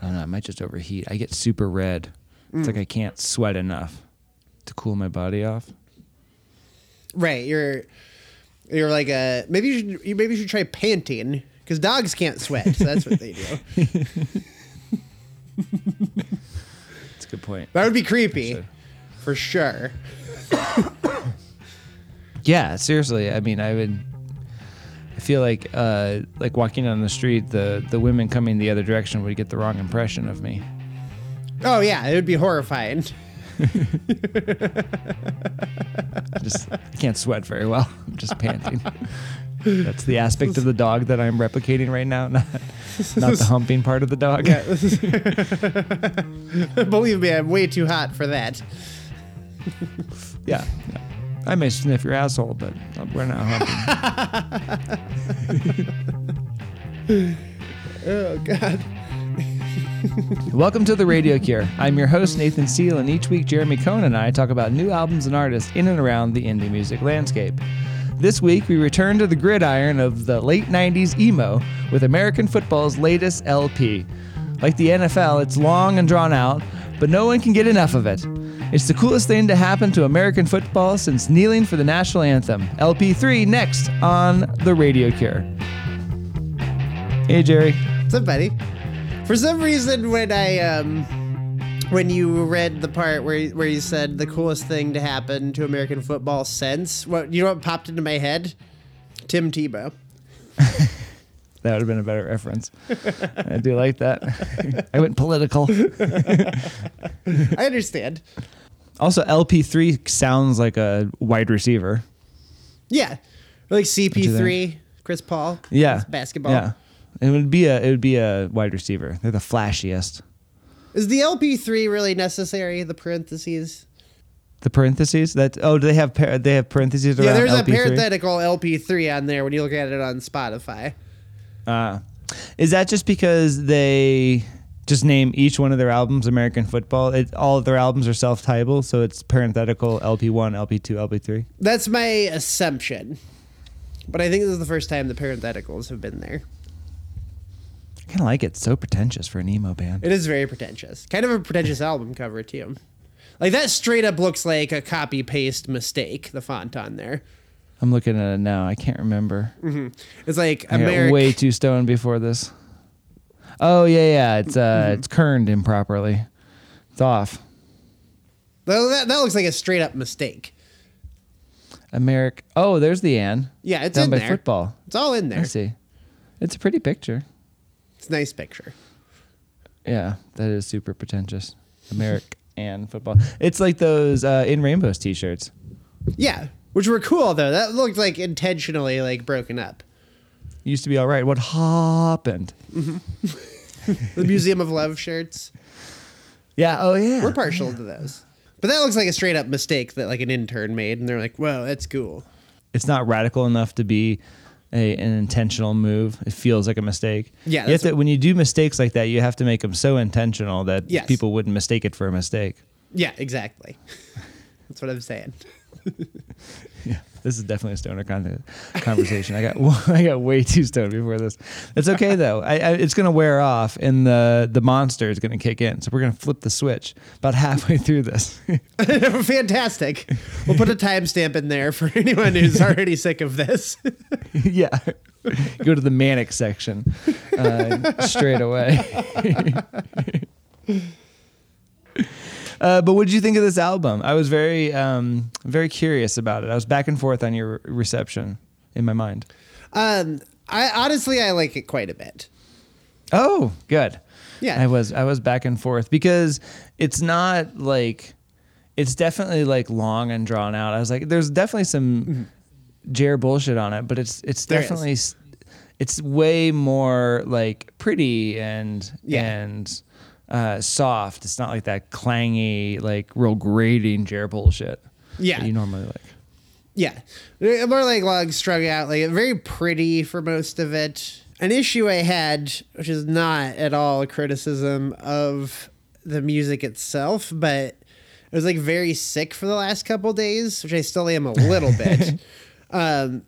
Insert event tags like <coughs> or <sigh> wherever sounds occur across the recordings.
I don't know. I might just overheat. I get super red. It's like mm. I can't sweat enough to cool my body off. Right. You're you're like a maybe you should you maybe you should try panting because dogs can't sweat. So that's what they do. <laughs> That's a good point. That would be creepy for sure. <coughs> Yeah, seriously. I mean, I would. Feel like, uh, like walking down the street, the the women coming the other direction would get the wrong impression of me. Oh yeah, it would be horrifying. I <laughs> <laughs> just can't sweat very well. I'm just panting. <laughs> That's the aspect of the dog that I'm replicating right now, not not the humping part of the dog. Yeah. Believe me, I'm way too hot for that. Yeah. yeah. I may sniff your asshole, but we're not humping. <laughs> Oh god. <laughs> Welcome to the Radio Cure. I'm your host, Nathan Seal, and each week Jeremy Cohn and I talk about new albums and artists in and around the indie music landscape. This week, we return to the gridiron of the late 90s emo with American football's latest LP. Like the NFL, it's long and drawn out, but no one can get enough of it. It's the coolest thing to happen to American football since kneeling for the national anthem. LP3 next on the Radio Cure. Hey, Jerry. What's up, buddy? For some reason, when I um, when you read the part where where you said the coolest thing to happen to American football since, what you know what popped into my head? Tim Tebow. <laughs> That would have been a better reference. I do like that. <laughs> I went political. <laughs> I understand. Also, LP3 sounds like a wide receiver. Yeah, like CP3, Chris Paul. Yeah, basketball. Yeah, it would be a it would be a wide receiver. They're the flashiest. Is the LP3 really necessary? The parentheses. The parentheses that oh do they have par- they have parentheses around Yeah, there's a LP3? parenthetical LP3 on there when you look at it on Spotify. Uh, is that just because they just name each one of their albums American Football? It, all of their albums are self-titled, so it's parenthetical LP1, LP2, LP3. That's my assumption. But I think this is the first time the parentheticals have been there. I kind of like it. It's so pretentious for an emo band. It is very pretentious. Kind of a pretentious <laughs> album cover, too. Like, that straight up looks like a copy paste mistake, the font on there. I'm looking at it now. I can't remember. Mm-hmm. It's like I got way too stoned before this. Oh yeah, yeah. It's uh, it's kerned improperly. It's off. that, that looks like a straight up mistake. Americ. Oh, there's the Ann. Yeah, it's down in by there. football. It's all in there. I see. It's a pretty picture. It's a nice picture. Yeah, that is super pretentious. Americ and football. It's like those uh, in rainbows T-shirts. Yeah, which were cool, though. That looked like intentionally like broken up. Used to be all right. What happened? Mm-hmm. <laughs> The Museum of Love shirts. Yeah. Oh yeah. We're partial to those. But that looks like a straight up mistake that like an intern made, and they're like, "Whoa, that's cool." it's not radical enough to be a, an intentional move. It feels like a mistake. Yeah, You have that's to, when you do mistakes like that, you have to make them so intentional that Yes. people wouldn't mistake it for a mistake. Yeah, exactly. <laughs> that's what I'm saying. <laughs> Yeah, this is definitely a stoner con- conversation. I got <laughs> I got way too stoned before this. It's okay though. I, I, it's gonna wear off, and the the monster is gonna kick in. So we're gonna flip the switch about halfway through this. <laughs> Fantastic. We'll put a timestamp in there for <laughs> anyone who's already sick of this. yeah, go to the manic section uh, straight away. Uh, but what did you think of this album? I was very, um, very curious about it. I was back and forth on your reception in my mind. Um, I honestly I like it quite a bit. Oh, good. Yeah. I was I was back and forth because it's not like it's definitely like long and drawn out. I was like, there's definitely some Jer bullshit on it, but it's it's Mm-hmm. There is. definitely s- it's way more like pretty and Yeah. and uh, soft. It's not like that clangy, like real grating Jer bullshit. Yeah. you normally like. Yeah, more like long strung out, like very pretty for most of it. An issue I had, which is not at all a criticism of the music itself, but I was like very sick for the last couple days, which I still am a little bit. <laughs> Um,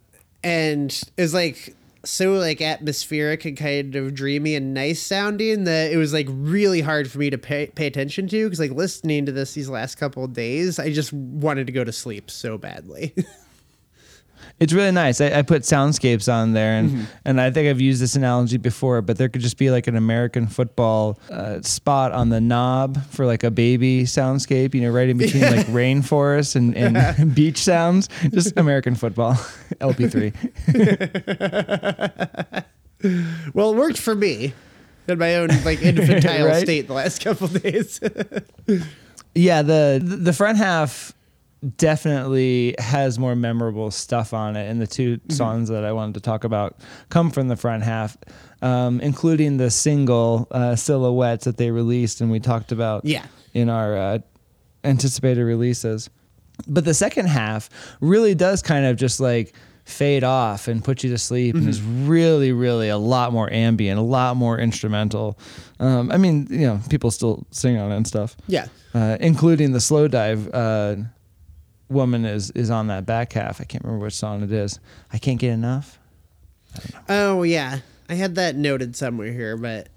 and it was like so like atmospheric and kind of dreamy and nice sounding that it was like really hard for me to pay, pay attention to because like listening to this these last couple days i just wanted to go to sleep so badly <laughs> It's really nice. I, I put soundscapes on there, and Mm-hmm. and I think I've used this analogy before, but there could just be like an American football uh, spot on the knob for like a baby soundscape, you know, right in between like <laughs> rainforest and, and <laughs> beach sounds. Just American football, <laughs> LP3. well it worked for me in my own like infantile Right? state the last couple of days Yeah, the the front half definitely has more memorable stuff on it, and the 2 Mm-hmm. songs that I wanted to talk about come from the front half, um, including the single uh, "Silhouettes" that they released, and we talked about Yeah. in our uh, anticipated releases. But the second half really does kind of just like fade off and put you to sleep and is really really a lot more ambient a lot more instrumental um, i mean you know people still sing on it and stuff yeah uh, including the Slowdive uh, woman is is on that back half. I can't remember which song it is. I can't get enough. oh yeah i had that noted somewhere here but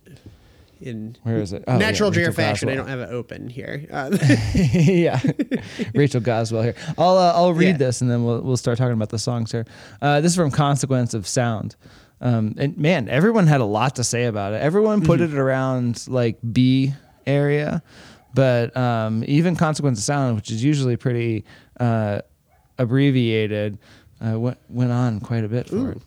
in Where is it? Oh, natural yeah, fashion i don't have it open here uh, <laughs> <laughs> yeah, Rachel Goswell here. I'll uh, I'll read Yeah. this and then we'll we'll start talking about the songs here. Uh, this is from Consequence of Sound. Um, and man, everyone had a lot to say about it. Everyone put Mm-hmm. it around like B area, but um, even Consequence of Sound, which is usually pretty uh, abbreviated, uh, went went on quite a bit for it.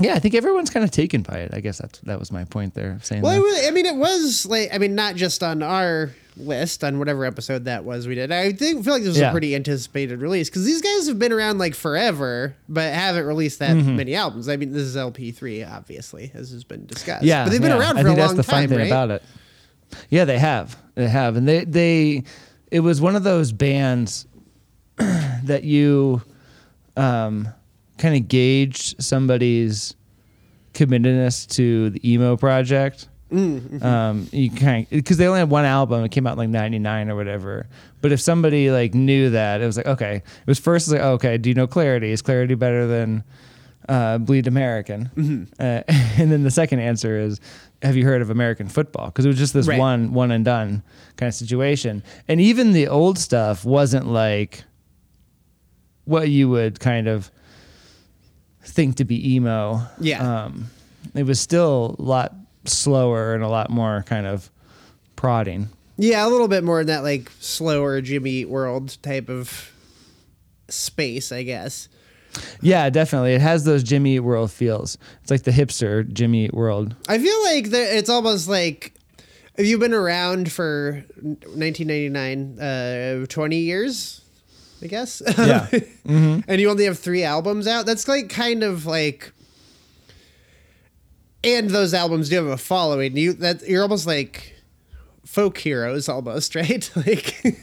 Yeah, I think everyone's kind of taken by it. I guess that's that was my point there. Saying Well, that. was, I mean, it was like I mean, not just on our list on whatever episode that was we did. I think feel like this was Yeah. a pretty anticipated release because these guys have been around like forever, but haven't released that Mm-hmm. many albums. I mean, this is LP three, obviously, as has been discussed. Yeah, but they've been yeah. around I for a think long that's the fun thing right? about it. Yeah, they have. They have, and they they. It was one of those bands <clears throat> that you um, kind of gauge somebody's committedness to the emo project. Mm-hmm. Um, you kind because they only had one album. It came out in like '99 or whatever. But if somebody like knew that, it was like okay. It was first like okay. Do you know Clarity? Is Clarity better than uh, Bleed American? Mm-hmm. Uh, <laughs> and then the second answer is, have you heard of American football? Because it was just this Right. one one and done kind of situation. And even the old stuff wasn't like what you would kind of think to be emo. Yeah. Um, it was still a lot slower and a lot more kind of prodding. Yeah, a little bit more in that like slower Jimmy Eat World type of space, I guess. Yeah, definitely. It has those Jimmy Eat World feels. It's like the hipster Jimmy Eat World. I feel like the, it's almost like if you've been around for 1999, uh, 20 years, I guess. Yeah. <laughs> and you only have three albums out. That's like kind of like, and those albums do have a following. You that you're almost like folk heroes, almost <laughs> right? like,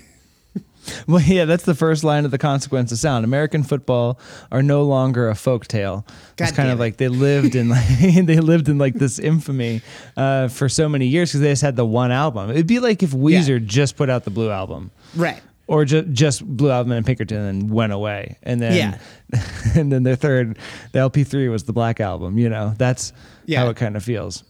Well, <laughs> yeah, that's the first line of the consequence of sound. American football are no longer a folk tale. It's kind damn of it. like they lived in like <laughs> they lived in like this infamy uh, for so many years because they just had the one album. It'd be like if Weezer just put out the Blue album. right. or ju- just Blue Album and Pinkerton and went away. And then, Yeah. <laughs> and then their third, the LP3 was the Black Album. You know, that's Yeah. how it kind of feels.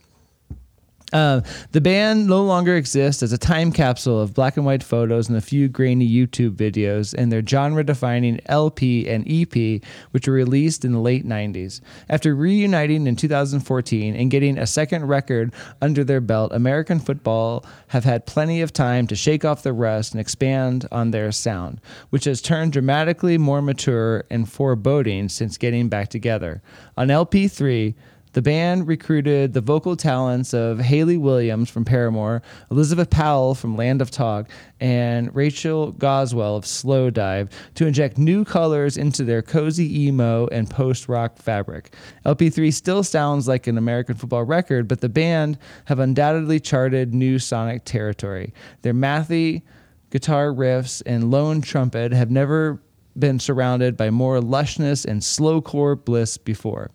Uh, the band no longer exists as a time capsule of black and white photos and a few grainy YouTube videos and their genre defining LP and EP, which were released in the late 90s. After reuniting in 2014 and getting a second record under their belt, American football have had plenty of time to shake off the rust and expand on their sound, which has turned dramatically more mature and foreboding since getting back together. On LP3, the band recruited the vocal talents of Hayley Williams from Paramore, Elizabeth Powell from Land of Talk, and Rachel Goswell of Slowdive to inject new colors into their cozy emo and post rock fabric. LP3 still sounds like an American football record, but the band have undoubtedly charted new sonic territory. Their mathy guitar riffs and lone trumpet have never been surrounded by more lushness and slowcore bliss before.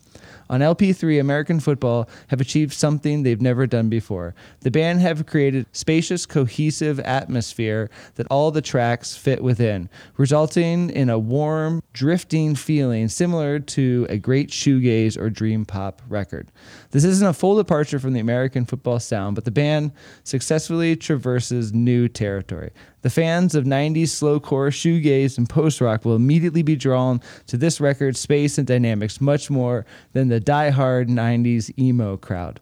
On LP3, American Football have achieved something they've never done before. The band have created spacious, cohesive atmosphere that all the tracks fit within, resulting in a warm, drifting feeling similar to a great shoegaze or dream pop record. This isn't a full departure from the American football sound, but the band successfully traverses new territory. The fans of 90s slowcore, shoegaze, and post rock will immediately be drawn to this record's space and dynamics much more than the die-hard 90s emo crowd.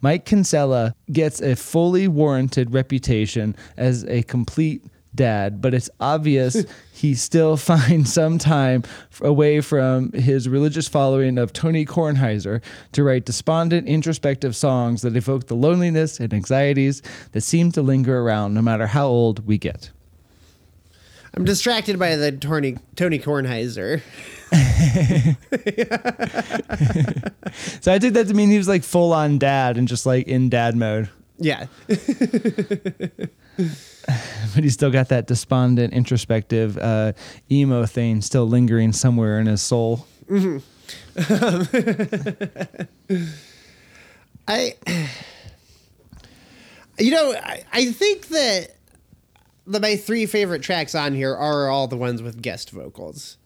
Mike Kinsella gets a fully warranted reputation as a complete dad, but it's obvious <laughs> he still <laughs> finds some time away from his religious following of Tony Kornheiser to write despondent, introspective songs that evoke the loneliness and anxieties that seem to linger around no matter how old we get. I'm distracted by the Tony Tony Kornheiser. <laughs> So I took that to mean he was like full on dad and just like in dad mode. Yeah. <laughs> but he's still got that despondent, introspective uh, emo thing still lingering somewhere in his soul. <laughs> I, you know, I, I think that the my three favorite tracks on here are all the ones with guest vocals,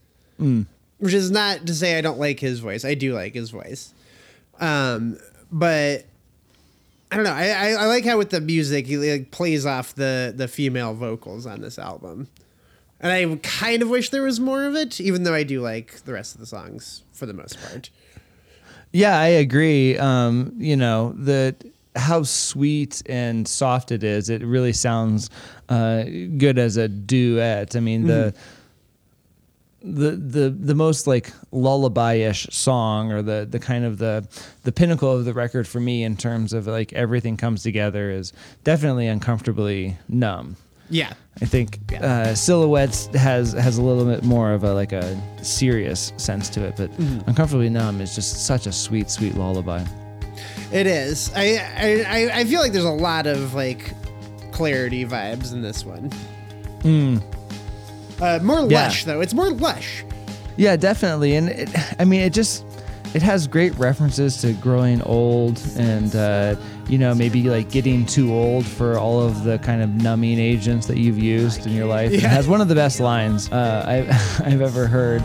which is not to say I don't like his voice. I do like his voice, um, but I don't know. I, I, I like how with the music he like plays off the the female vocals on this album, and I kind of wish there was more of it, even though I do like the rest of the songs for the most part. Yeah, I agree. Um, you know, the how sweet and soft it is. It really sounds uh, good as a duet. I mean, the the the the most like lullaby-ish song or the the kind of the the pinnacle of the record for me in terms of like everything comes together is definitely uncomfortably numb. Yeah, I think uh, Silhouettes has has a little bit more of a like a serious sense to it, but Uncomfortably Numb is just such a sweet, sweet lullaby. It is. I, I I- I feel like there's a lot of like clarity vibes in this one. Uh, more Hmm. Yeah. lush though. It's more lush. Yeah, definitely, and it, I mean, it just it has great references to growing old and uh, you know maybe like getting too old for all of the kind of numbing agents that you've used in your life. It has one of the best lines uh, I've <laughs> I've ever heard.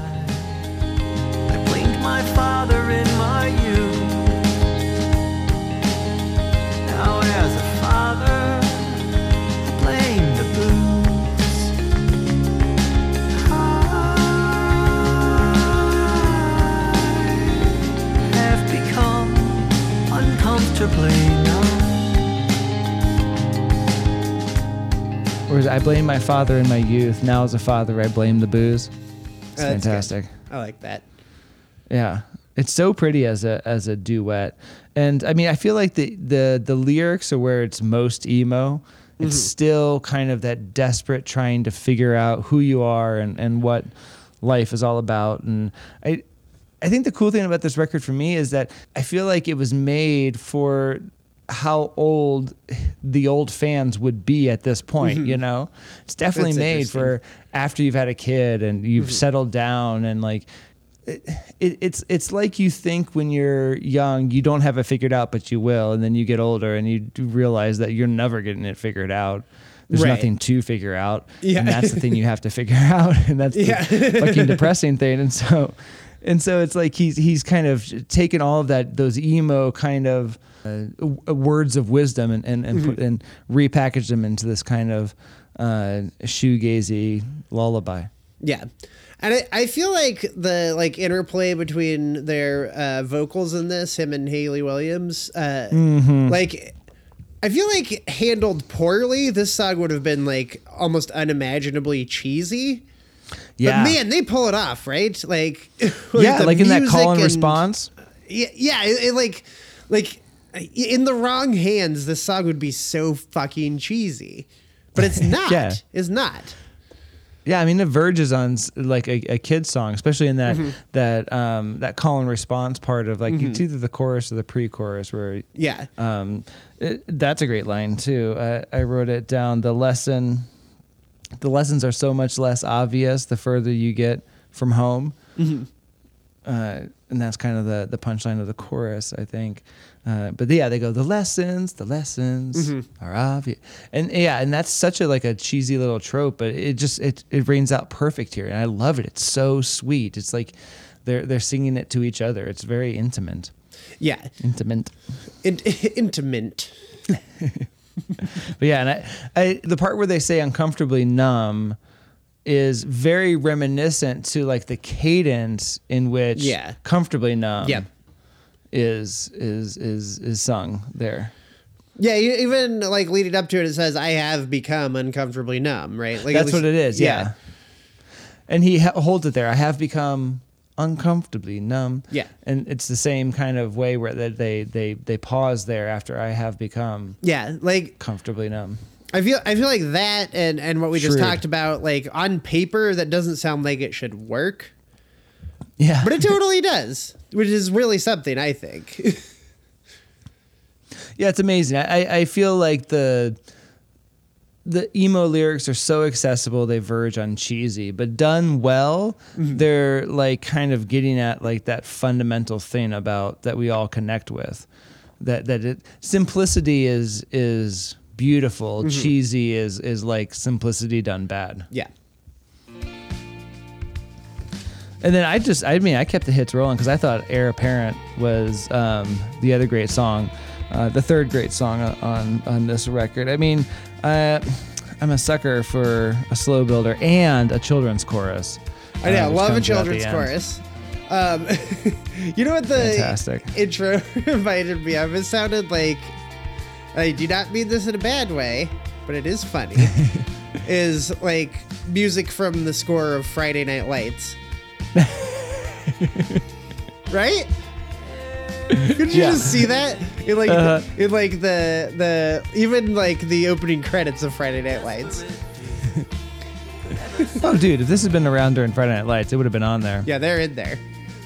Numb. Whereas I blame my father in my youth. Now as a father, I blame the booze. It's Uh, that's good. fantastic. I like that. Yeah. It's so pretty as a as a duet. And I mean, I feel like the the the lyrics are where it's most emo. It's still kind of that desperate trying to figure out who you are and, and what life is all about. And I I think the cool thing about this record for me is that I feel like it was made for how old the old fans would be at this point, mm-hmm. you know? It's definitely That's made for after you've had a kid and you've mm-hmm. settled down and like it, it, it's it's like you think when you're young you don't have it figured out but you will and then you get older and you realize that you're never getting it figured out there's Right. nothing to figure out Yeah. and that's the thing you have to <laughs> figure <laughs> out and that's Yeah. the fucking depressing thing and so and so it's like he's he's kind of taken all of that those emo kind of uh, words of wisdom and and and, put, and repackaged them into this kind of uh, shoegazy lullaby Yeah. And I, I feel like the like interplay between their uh, vocals in this, him and Hayley Williams, uh, Mm-hmm. like I feel like handled poorly, this song would have been like almost unimaginably cheesy. Yeah But man, they pull it off, right? Like, <laughs> yeah like in that call and and- response Yeah, yeah, it, it like, like in the wrong hands, this song would be so fucking cheesy. But it's <laughs> not. Yeah. It's not. Yeah, I mean it verges on like a, a kid song, especially in Mm-hmm. that that um, that call and response part of like it's either the chorus or the pre-chorus where Yeah. um, it, that's a great line too. I, I wrote it down. The lesson, the lessons are so much less obvious the further you get from home. uh, and that's kind of the the punchline of the chorus, I think. Uh, but yeah, they go the lessons, the lessons are obvious, and yeah, and that's such a like a cheesy little trope, but it just it it rains out perfect here, and I love it. It's so sweet. It's like they're they're singing it to each other. It's very intimate, Yeah, intimate. In- <laughs> intimate. <laughs> <laughs> But yeah, and I, I the part where they say uncomfortably numb is very reminiscent to like the cadence in which Yeah. comfortably numb Yep. is is is is sung there. Yeah, even like leading up to it, it says, "I have become uncomfortably numb." Right? Like at That's what least- it is. Yeah. And he holds it there. I have become uncomfortably numb. Yeah. And it's the same kind of way where they they they, they pause there after I have become yeah. Like comfortably numb. I feel, I feel like that, and and what we just talked about, like on paper, that doesn't sound like it should work, Yeah. but it <laughs> totally does, which is really something. I think. <laughs> Yeah, it's amazing. I, I feel like the the emo lyrics are so accessible they verge on cheesy, but done well, they're like kind of getting at like that fundamental thing about that we all connect with. That that it simplicity is is beautiful. Cheesy is is like simplicity done bad. yeah. And then I just, I mean, I kept the hits rolling because I thought Heir Apparent was um, the other great song, uh, the third great song on on this record. I mean, uh, I'm a sucker for a slow builder and a children's chorus. I know. uh, love a comes at the children's chorus. Um, <laughs> you know what the Fantastic. intro <laughs> reminded me of? It sounded like I do not mean this in a bad way, but it is funny. <laughs> is like music from the score of Friday Night Lights. right? <laughs> Could you Yeah. just see that in like Uh-huh. in like the the even like the opening credits of Friday Night Lights? <laughs> Oh, dude, if this had been around during Friday Night Lights, it would have been on there. Yeah, they're in there.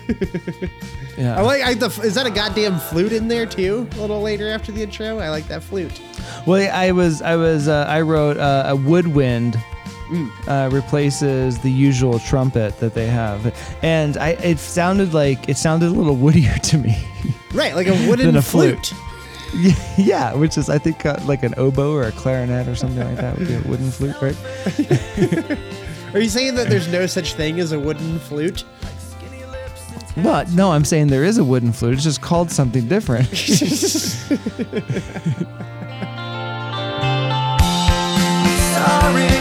<laughs> Yeah. I like I, the, is that a goddamn flute in there too? A little later after the intro, I like that flute. Well, I was, I was, uh, I wrote uh, a woodwind Mm. uh, replaces the usual trumpet that they have, and I, it sounded like it sounded a little woodier to me. Right, like a wooden Than a flute. flute. <laughs> yeah, which is I think uh, like an oboe or a clarinet or something like that would be a wooden flute, right? <laughs> Are you saying that there's no such thing as a wooden flute? Well, no, I'm saying there is a wooden flute. It's just called something different. <laughs> Sorry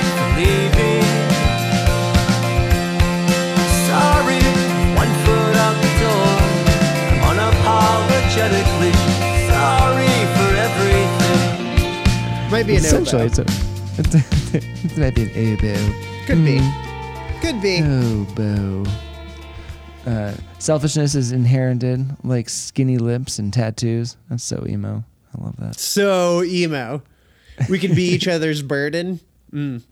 Might be an Essentially, oboe. it's a. It's, <laughs> a, it might be an oboe. Could be. Mm. Could be. Oboe. Uh, selfishness is inherited, like skinny lips and tattoos. That's so emo. I love that. So emo. We can be each <laughs> other's burden. Mm.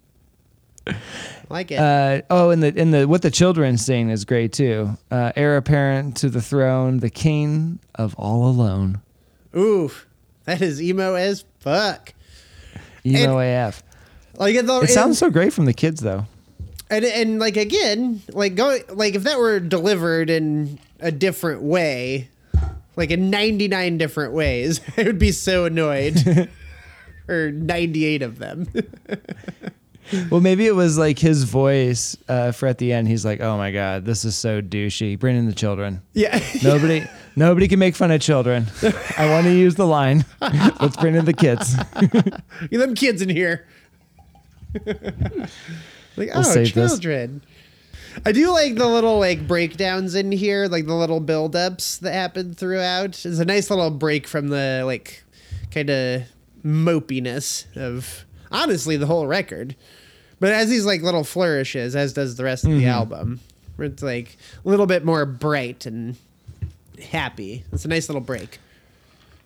Like it. Uh, oh, and the and the what the children sing is great too. Uh, heir apparent to the throne, the king of all alone. Oof, that is emo as fuck. Emo AF. Like it, It sounds so great from the kids though. and and like again, like go like if that were delivered in a different way, like in 99 different ways, <laughs> I would be so annoyed. <laughs> or 98 of them. <laughs> Well, maybe it was like his voice uh, for at the end. He's like, "Oh my god, this is so douchey." Bring in the children. yeah. Nobody, nobody can make fun of children. I want to use the line. Let's bring in the kids. Get <laughs> them kids in here. <laughs> like, oh, save this. children. I do like the little like breakdowns in here, like the little build-ups that happen throughout. It's a nice little break from the like kind of mopiness of honestly the whole record. But as these like little flourishes, as does the rest of the mm-hmm. album. Where it's like a little bit more bright and happy. It's a nice little break.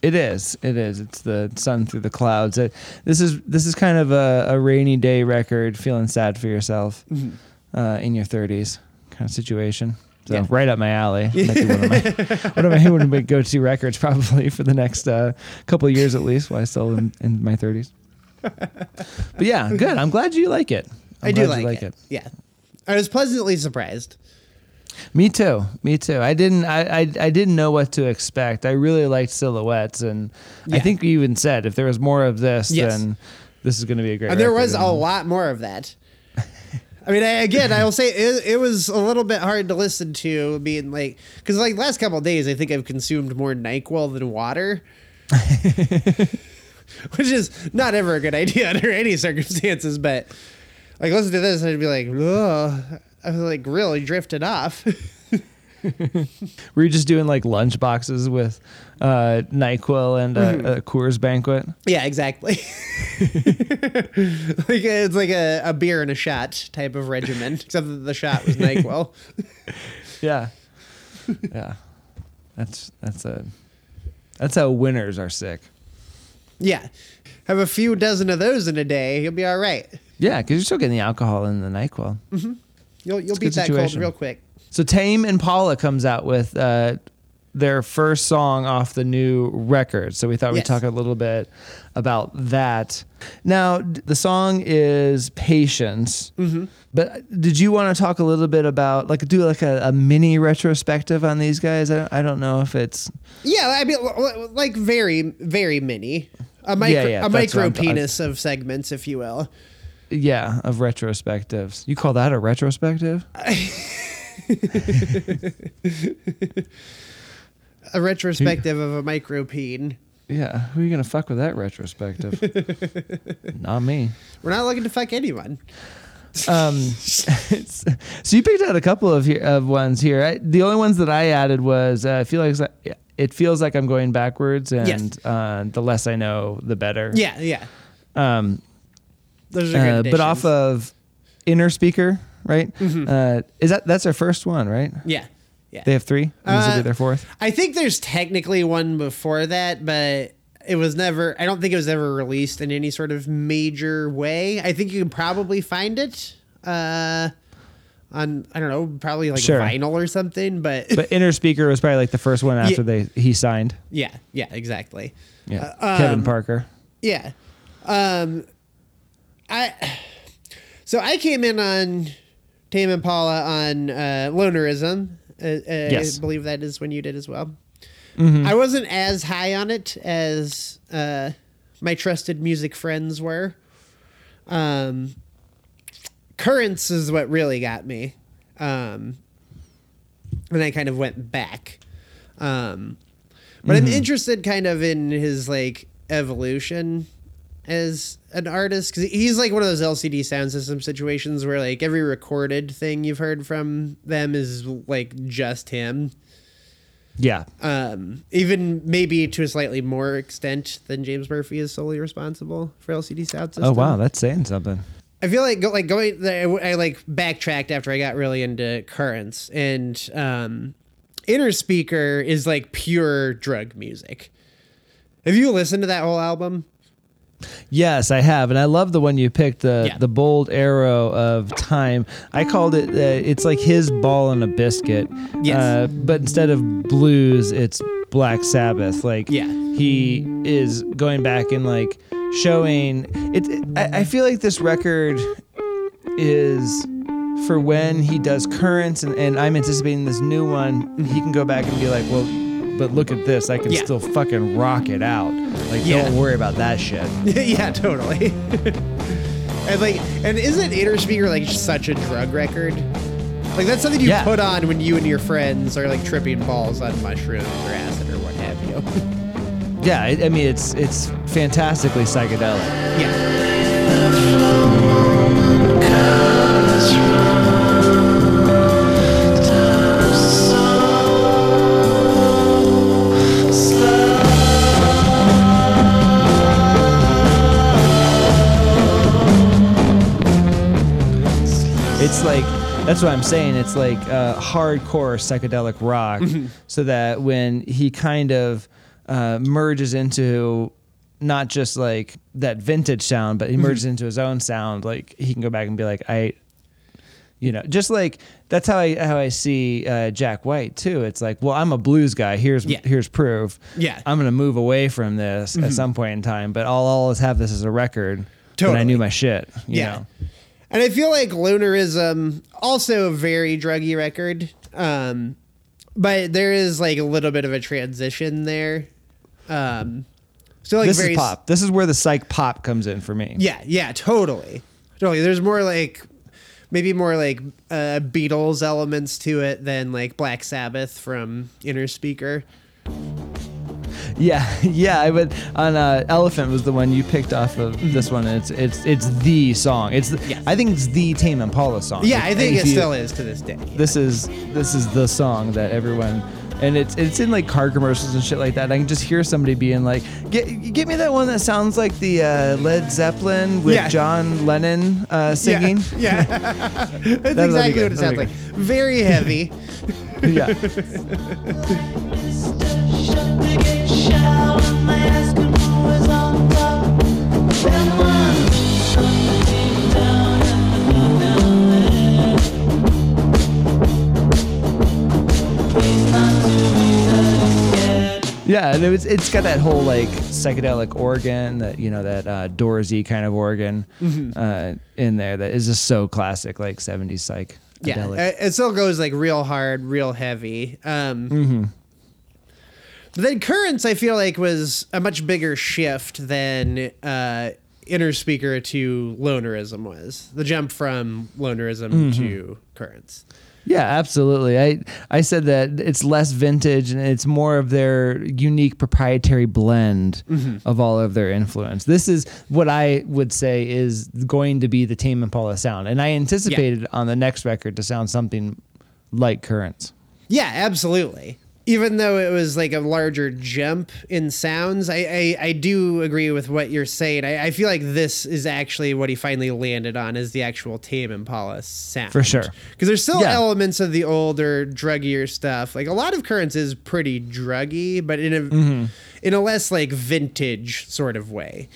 It is. It is. It's the sun through the clouds. It, this is this is kind of a, a rainy day record, feeling sad for yourself uh, in your thirties kind of situation. So Yeah. right up my alley. <laughs> Be one of my one of my, <laughs> one of my go-to records probably for the next uh, couple years at least, while I still in, in my thirties. But yeah, good. I'm glad you like it. I'm I do glad like, you it. Yeah. I was pleasantly surprised. Me too. Me too. I didn't. I, I. I didn't know what to expect. I really liked silhouettes, and I think you even said if there was more of this, Yes. then this is going to be a great. And there was a lot more of that. I mean, I, again, I will say it, it was a little bit hard to listen to, being like, because like last couple of days, I think I've consumed more Nyquil than water, <laughs> which is not ever a good idea <laughs> under any circumstances. But like, listen to this, I'd be like, ugh, I was like really drifted off. <laughs> Were you just doing like lunch boxes with uh, Nyquil and Mm-hmm. uh, a Coors Banquet? yeah, exactly. <laughs> like it's like a, a beer and a shot type of regimen, <laughs> except that the shot was Nyquil. Yeah, yeah. That's that's a that's how winners are sick. Yeah. Have a few dozen of those in a day, you'll be all right. Yeah, because you're still getting the alcohol in the Nyquil. You'll you'll beat that cold real quick. So Tame Impala comes out with uh, their first song off the new record. So we thought we'd talk a little bit about that. Now, the song is Patience. Mm-hmm. But did you want to talk a little bit about, like, do like a, a mini retrospective on these guys? I don't, I don't know if it's. Yeah, I mean, like very, very mini. A micro, yeah, a micro penis of segments, if you will. Yeah, of retrospectives. You call that a retrospective? <laughs> A retrospective of a micro peen. Yeah. Who are you going to fuck with that retrospective? <laughs> Not me. We're not looking to fuck anyone. Um, <laughs> so you picked out a couple of here, of ones here. I, the only ones that I added was uh, I feel like it feels like I'm going backwards, and Yes. uh, the less I know, the better. Yeah, yeah. Um, Those are uh, but off of Innerspeaker, right? Mm-hmm. Uh, is that that's their first one, right? yeah, yeah. They have three. And this will Uh, be their fourth. I think there's technically one before that, but it was never. I don't think it was ever released in any sort of major way. I think you can probably find it uh, on I don't know, probably like Sure. vinyl or something. But, But <laughs> Innerspeaker was probably like the first one after they he signed. yeah, yeah, exactly. Yeah, Uh, Kevin um, Parker. Yeah. Um, I so I came in on Tame Impala on uh, Lonerism. Uh, uh, Yes. I believe that is when you did as well. I wasn't as high on it as uh, my trusted music friends were. Um, Currents is what really got me. Um, and I kind of went back. Um, but I'm interested kind of in his like evolution as an artist because he's like one of those LCD Soundsystem situations where like every recorded thing you've heard from them is like just him. Yeah, Um, even maybe to a slightly more extent than James Murphy is solely responsible for LCD Soundsystem. Oh wow, that's saying something. I feel like go, like going. I like backtracked after I got really into currents and um, Innerspeaker is like pure drug music. Have you listened to that whole album? Yes, I have, and I love the one you picked the Yeah. the bold arrow of time. I called it. Uh, it's like his ball and a biscuit. Yes. Uh, but instead of blues, it's Black Sabbath. Like Yeah. he is going back and like showing it. I, I feel like this record is for when he does currents, and, and I'm anticipating this new one. He can go back and be like, well. But look at this! I can Yeah. still fucking rock it out. Like, Yeah. don't worry about that shit. <laughs> yeah, totally. <laughs> and like, and isn't Innerspeaker like such a drug record? Like that's something you Yeah. put on when you and your friends are like tripping balls on mushrooms or acid or what have you. <laughs> Yeah, I, I mean it's it's fantastically psychedelic. yeah. That's what I'm saying. It's like uh, hardcore psychedelic rock, Mm-hmm. so that when he kind of uh, merges into not just like that vintage sound, but he merges Mm-hmm. into his own sound, like he can go back and be like, I, you know, just like that's how I how I see uh, Jack White too. It's like, well, I'm a blues guy. Here's Yeah. here's proof. Yeah. I'm gonna move away from this at some point in time, but I'll always have this as a record. When I Totally. knew my shit. You Yeah. know? And I feel like Lonerism, also a very druggy record. Um, but there is like a little bit of a transition there. Um, so like this very is pop. This is where the psych pop comes in for me. Yeah, yeah, totally, totally. There's more like maybe more like uh, Beatles elements to it than like Black Sabbath from Innerspeaker. Yeah, <laughs> yeah. I would on uh, Elephant was the one you picked off of this one. It's it's it's the song. It's the, Yes. I think it's the Tame Impala song. Yeah, I think If it you- still is to this day. This is this is the song that everyone. And it's it's in like car commercials and shit like that. I can just hear somebody being like, "Get get me that one that sounds like the uh, Led Zeppelin with Yeah. John Lennon uh, singing." <laughs> Yeah, <laughs> that's be exactly good. what it That'll sounds be like. Very heavy. yeah. Yeah, and it was, it's got that whole like psychedelic organ, that you know that uh, Dorsey kind of organ uh, in there that is just so classic, like '70s psych. Yeah, Adelic. it, it still goes like real hard, real heavy. Um, But then Currents, I feel like, was a much bigger shift than uh, Innerspeaker to Lonerism was. The jump from Lonerism to Currents. Yeah, absolutely. I I said that it's less vintage and it's more of their unique proprietary blend mm-hmm. of all of their influence. This is what I would say is going to be the Tame Impala sound, and I anticipated on the next record to sound something like Currents. Yeah, absolutely. Even though it was like a larger jump in sounds, I, I, I do agree with what you're saying. I, I feel like this is actually what he finally landed on is the actual Tame Impala sound. For sure. Because there's still Yeah. elements of the older, druggier stuff. Like a lot of Currents is pretty druggy, but in a Mm-hmm. in a less like vintage sort of way.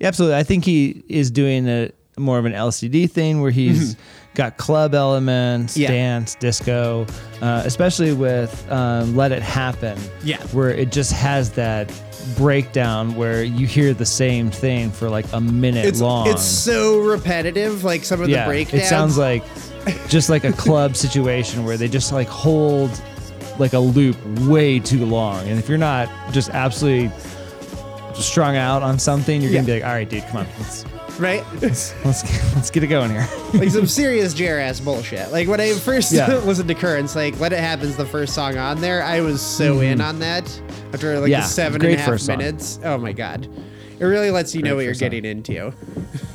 Yeah, absolutely. I think he is doing a more of an LCD thing where he's got club elements, Yeah. dance, disco, uh, especially with um, "Let It Happen." Yeah. where it just has that breakdown where you hear the same thing for like a minute It's long. it's so repetitive. Like some of yeah, the breakdowns. it sounds like just like a club situation where they just like hold like a loop way too long, and if you're not just absolutely strung out on something, you're Yeah. gonna be like, "All right, dude, come on, let's." Right. let's let's get, let's get it going here. <laughs> like some serious JRS bullshit. Like when I first Yeah. <laughs> listened to Currents, like when It Happen's the first song on there. I was so hmm. in on that after like. Yeah, the seven great and a half first song. minutes. Oh my god. It really lets you know what you're first song. getting into. <laughs>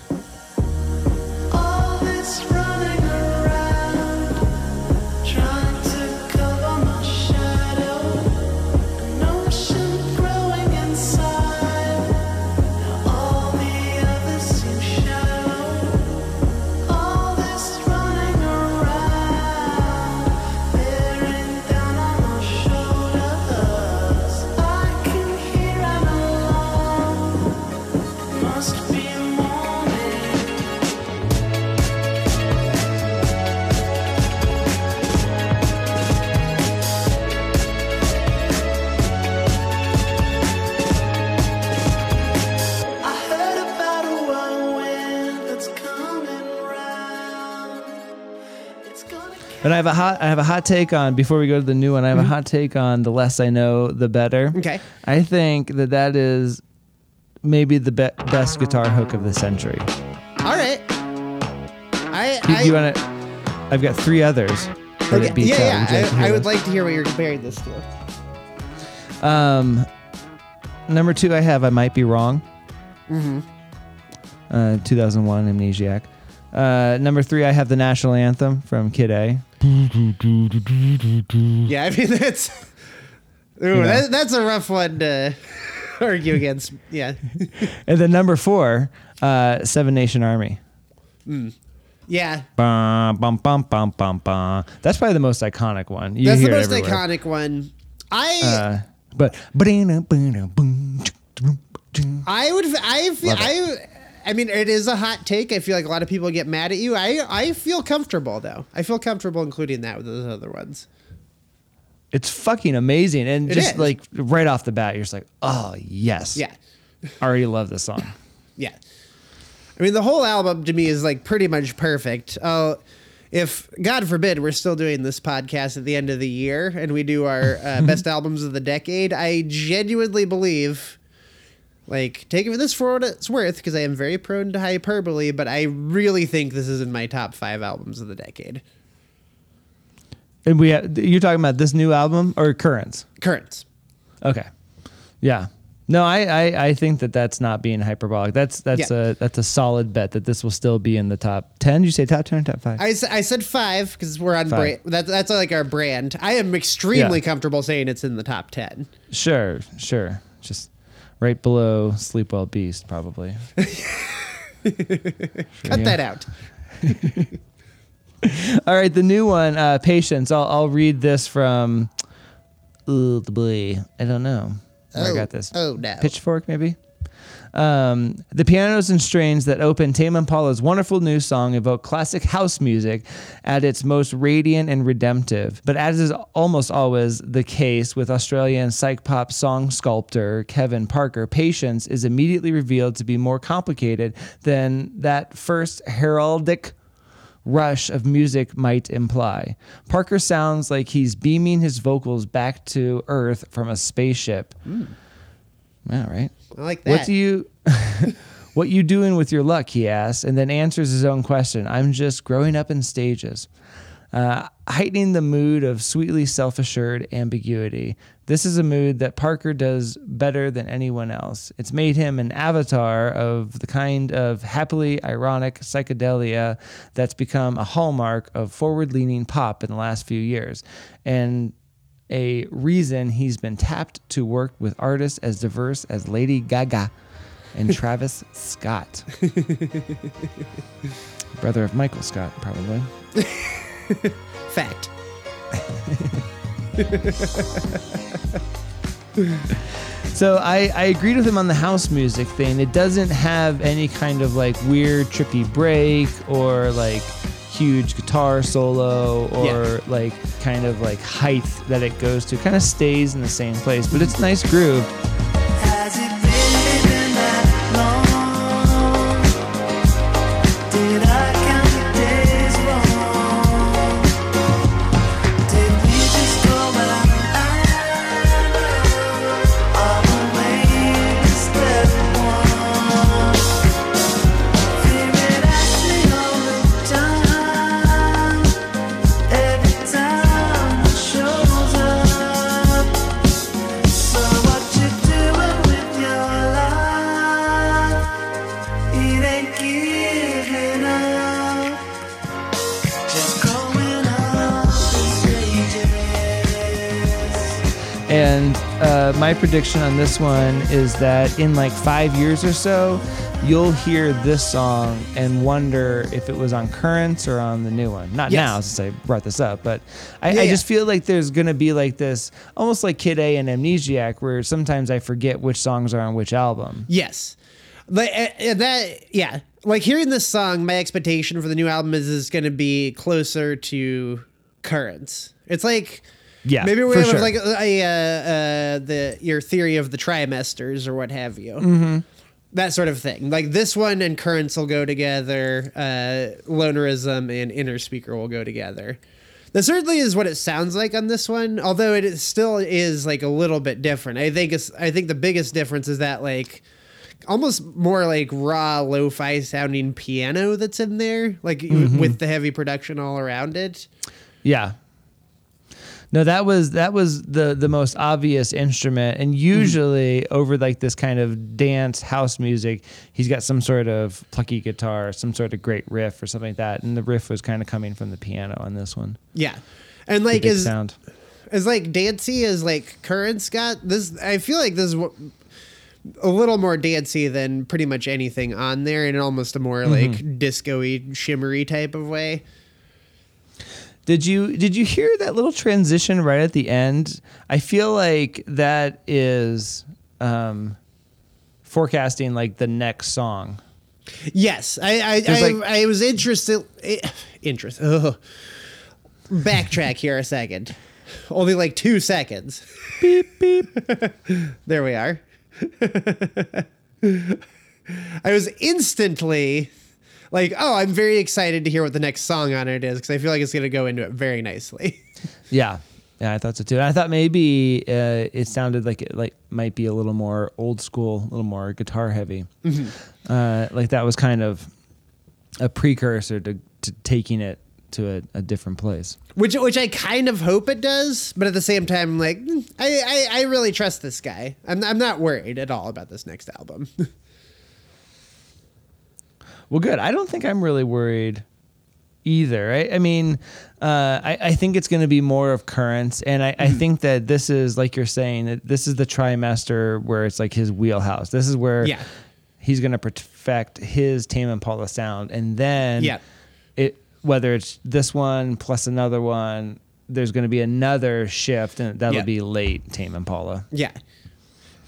And I have a hot I have a hot take on before we go to the new one. I have a hot take on the less I know, the better. Mm-hmm. Okay. I think that that is maybe the be- best guitar hook of the century. All right. I, Do I you want to? I've got three others. that okay, it beats out. yeah, you yeah. I, I would like to hear what you're comparing this to. Um, number two, I have I might be wrong. Mm-hmm. Uh, 2001 Amnesiac. Uh, number three, I have the national anthem from Kid A. <laughs> Yeah, I mean that's <laughs> Ooh, know. that, that's a rough one to <laughs> argue against. Yeah. And then number four, uh, Seven Nation Army. Mm. Yeah. Bum, bum, bum, bum, bum, bum. That's probably the most iconic one. You That's the hear it most everywhere. iconic one. I Uh, but I would I feel I I mean it is a hot take. I feel like a lot of people get mad at you. I I feel comfortable though. I feel comfortable including that with those other ones. it's fucking amazing, and It just is. like right off the bat, you're just like, oh yes, Yeah. I already love this song. <laughs> Yeah. I mean the whole album to me is like pretty much perfect. Uh if God forbid we're still doing this podcast at the end of the year and we do our uh, <laughs> best albums of the decade, I genuinely believe, like, take it for this for what it's worth, because I am very prone to hyperbole, but I really think this is in my top five albums of the decade. And we have, you're talking about this new album or Currents? Currents. Okay. Yeah. No, I, I, I think that that's not being hyperbolic. That's that's Yeah. a that's a solid bet that this will still be in the top ten. You say top ten or top five? I, I said five because we're on brand. That, that's like our brand. I am extremely Yeah. comfortable saying it's in the top 10. sure, sure. Just right below Sleep Well Beast, probably. <laughs> Cut that out. <laughs> All right, the new one, uh, Patience. I'll I'll read this from. Oh boy, I don't know. Where I Oh, got this. oh, no. Pitchfork maybe. Um, the pianos and strains that open Tame Impala's wonderful new song evoke classic house music at its most radiant and redemptive. But as is almost always the case with Australian psych pop song sculptor Kevin Parker, Patience is immediately revealed to be more complicated than that first heraldic rush of music might imply. Parker sounds like he's beaming his vocals back to Earth from a spaceship. Yeah, right. I like that. What do you <laughs> What you doing with your luck? He asks, and then answers his own question. I'm just growing up in stages. Uh, heightening the mood of sweetly self assured ambiguity. This is a mood that Parker does better than anyone else. It's made him an avatar of the kind of happily ironic psychedelia that's become a hallmark of forward leaning pop in the last few years. And a reason he's been tapped to work with artists as diverse as Lady Gaga and <laughs> Travis Scott. Brother of Michael Scott, probably. <laughs> Fact. <laughs> So I, I agreed with him on the house music thing. It doesn't have any kind of like weird trippy break or like huge guitar solo or Yeah. like kind of like height that it goes to. Kind of stays in the same place, but it's nice groove. And uh, my prediction on this one is that in like five years or so, you'll hear this song and wonder if it was on Currents or on the new one. Not Yes. now, since I brought this up, but I, Yeah, I yeah. just feel like there's gonna be like this, almost like Kid A and Amnesiac, where sometimes I forget which songs are on which album. Yes. Like uh, that yeah. Like hearing this song, my expectation for the new album is is going to be closer to currents. It's like Yeah, maybe we have sure. like a, a, uh, the your theory of the trimesters or what have you. Mm-hmm. That sort of thing. Like this one and currents will go together. Uh, lonerism and Innerspeaker will go together. That certainly is what it sounds like on this one, although it is still is like a little bit different. I think it's I think the biggest difference is that like almost more like raw lo-fi sounding piano that's in there, like with the heavy production all around it. Yeah. No, that was that was the the most obvious instrument, and usually over like this kind of dance house music, he's got some sort of plucky guitar, some sort of great riff or something like that, and the riff was kind of coming from the piano on this one. Yeah. And like is sound. as like dancey as like currents got this I feel like this is a little more dancey than pretty much anything on there in almost a more Mm-hmm. like disco-y shimmery type of way. Did you did you hear that little transition right at the end? I feel like that is um, forecasting like the next song. Yes, I I, I, like- I was interested. eh, Interest. Ugh. Backtrack here a second. Only like two seconds. Beep beep. <laughs> There we are. <laughs> I was instantly like, oh, I'm very excited to hear what the next song on it is because I feel like it's going to go into it very nicely. <laughs> Yeah, yeah, I thought so too. I thought maybe uh, it sounded like it like might be a little more old school, a little more guitar heavy. Uh, like that was kind of a precursor to, to taking it to a, a different place. which which I kind of hope it does, but at the same time, I'm like, I, I I really trust this guy. I'm I'm not worried at all about this next album. <laughs> Well, good. I don't think I'm really worried either. I, I mean, uh, I, I think it's going to be more of currents, and I, I think that this is like you're saying that this is the trimester where it's like his wheelhouse. This is where Yeah. he's going to perfect his Tame Impala sound, and then Yeah. it whether it's this one plus another one, there's going to be another shift, and that'll Yeah. be late Tame Impala. yeah,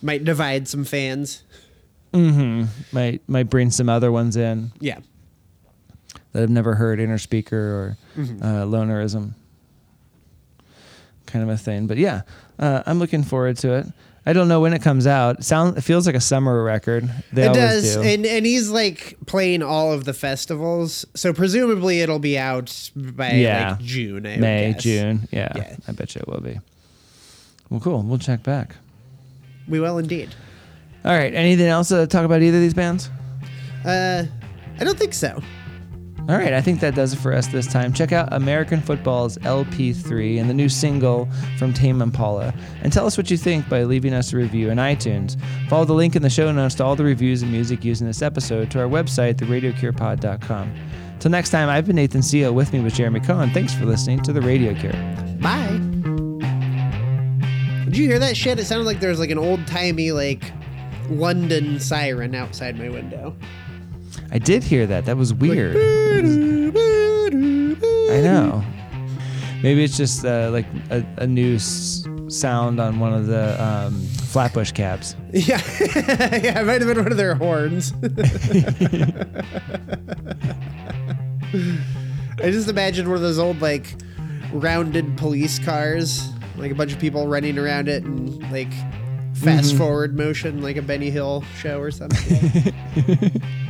might divide some fans. Might might bring some other ones in. Yeah, that I've never heard Innerspeaker or Mm-hmm. uh, lonerism. Kind of a thing. But yeah uh, i'm looking forward to it. I don't know when it comes out. Sound it feels like a summer record. They it does, do. And and he's like playing all of the festivals, so presumably it'll be out by Yeah. like June. I may june. Yeah, Yeah. i bet you it will be. Well cool. We'll check back. We will indeed. All right anything else to talk about either of these bands Uh, I don't think so. All right, I think that does it for us this time. Check out American Football's LP3 and the new single from Tame Impala. And tell us what you think by leaving us a review in iTunes. Follow the link in the show notes to all the reviews and music used in this episode to our website, theradiocurepod.com. Till next time, I've been Nathan Seal. With me was Jeremy Cohen. Thanks for listening to The Radio Cure. Bye. Did you hear that shit? It sounded like there was like an old timey like London siren outside my window. I did hear that. That was weird. I know. Maybe it's just uh, like a, a new s- sound on one of the um, Flatbush cabs. <laughs> Yeah, <laughs> yeah, it might have been one of their horns. <laughs> I just imagined one of those old like rounded police cars, like a bunch of people running around it and like fast mm-hmm. forward motion, like a Benny Hill show or something. <laughs>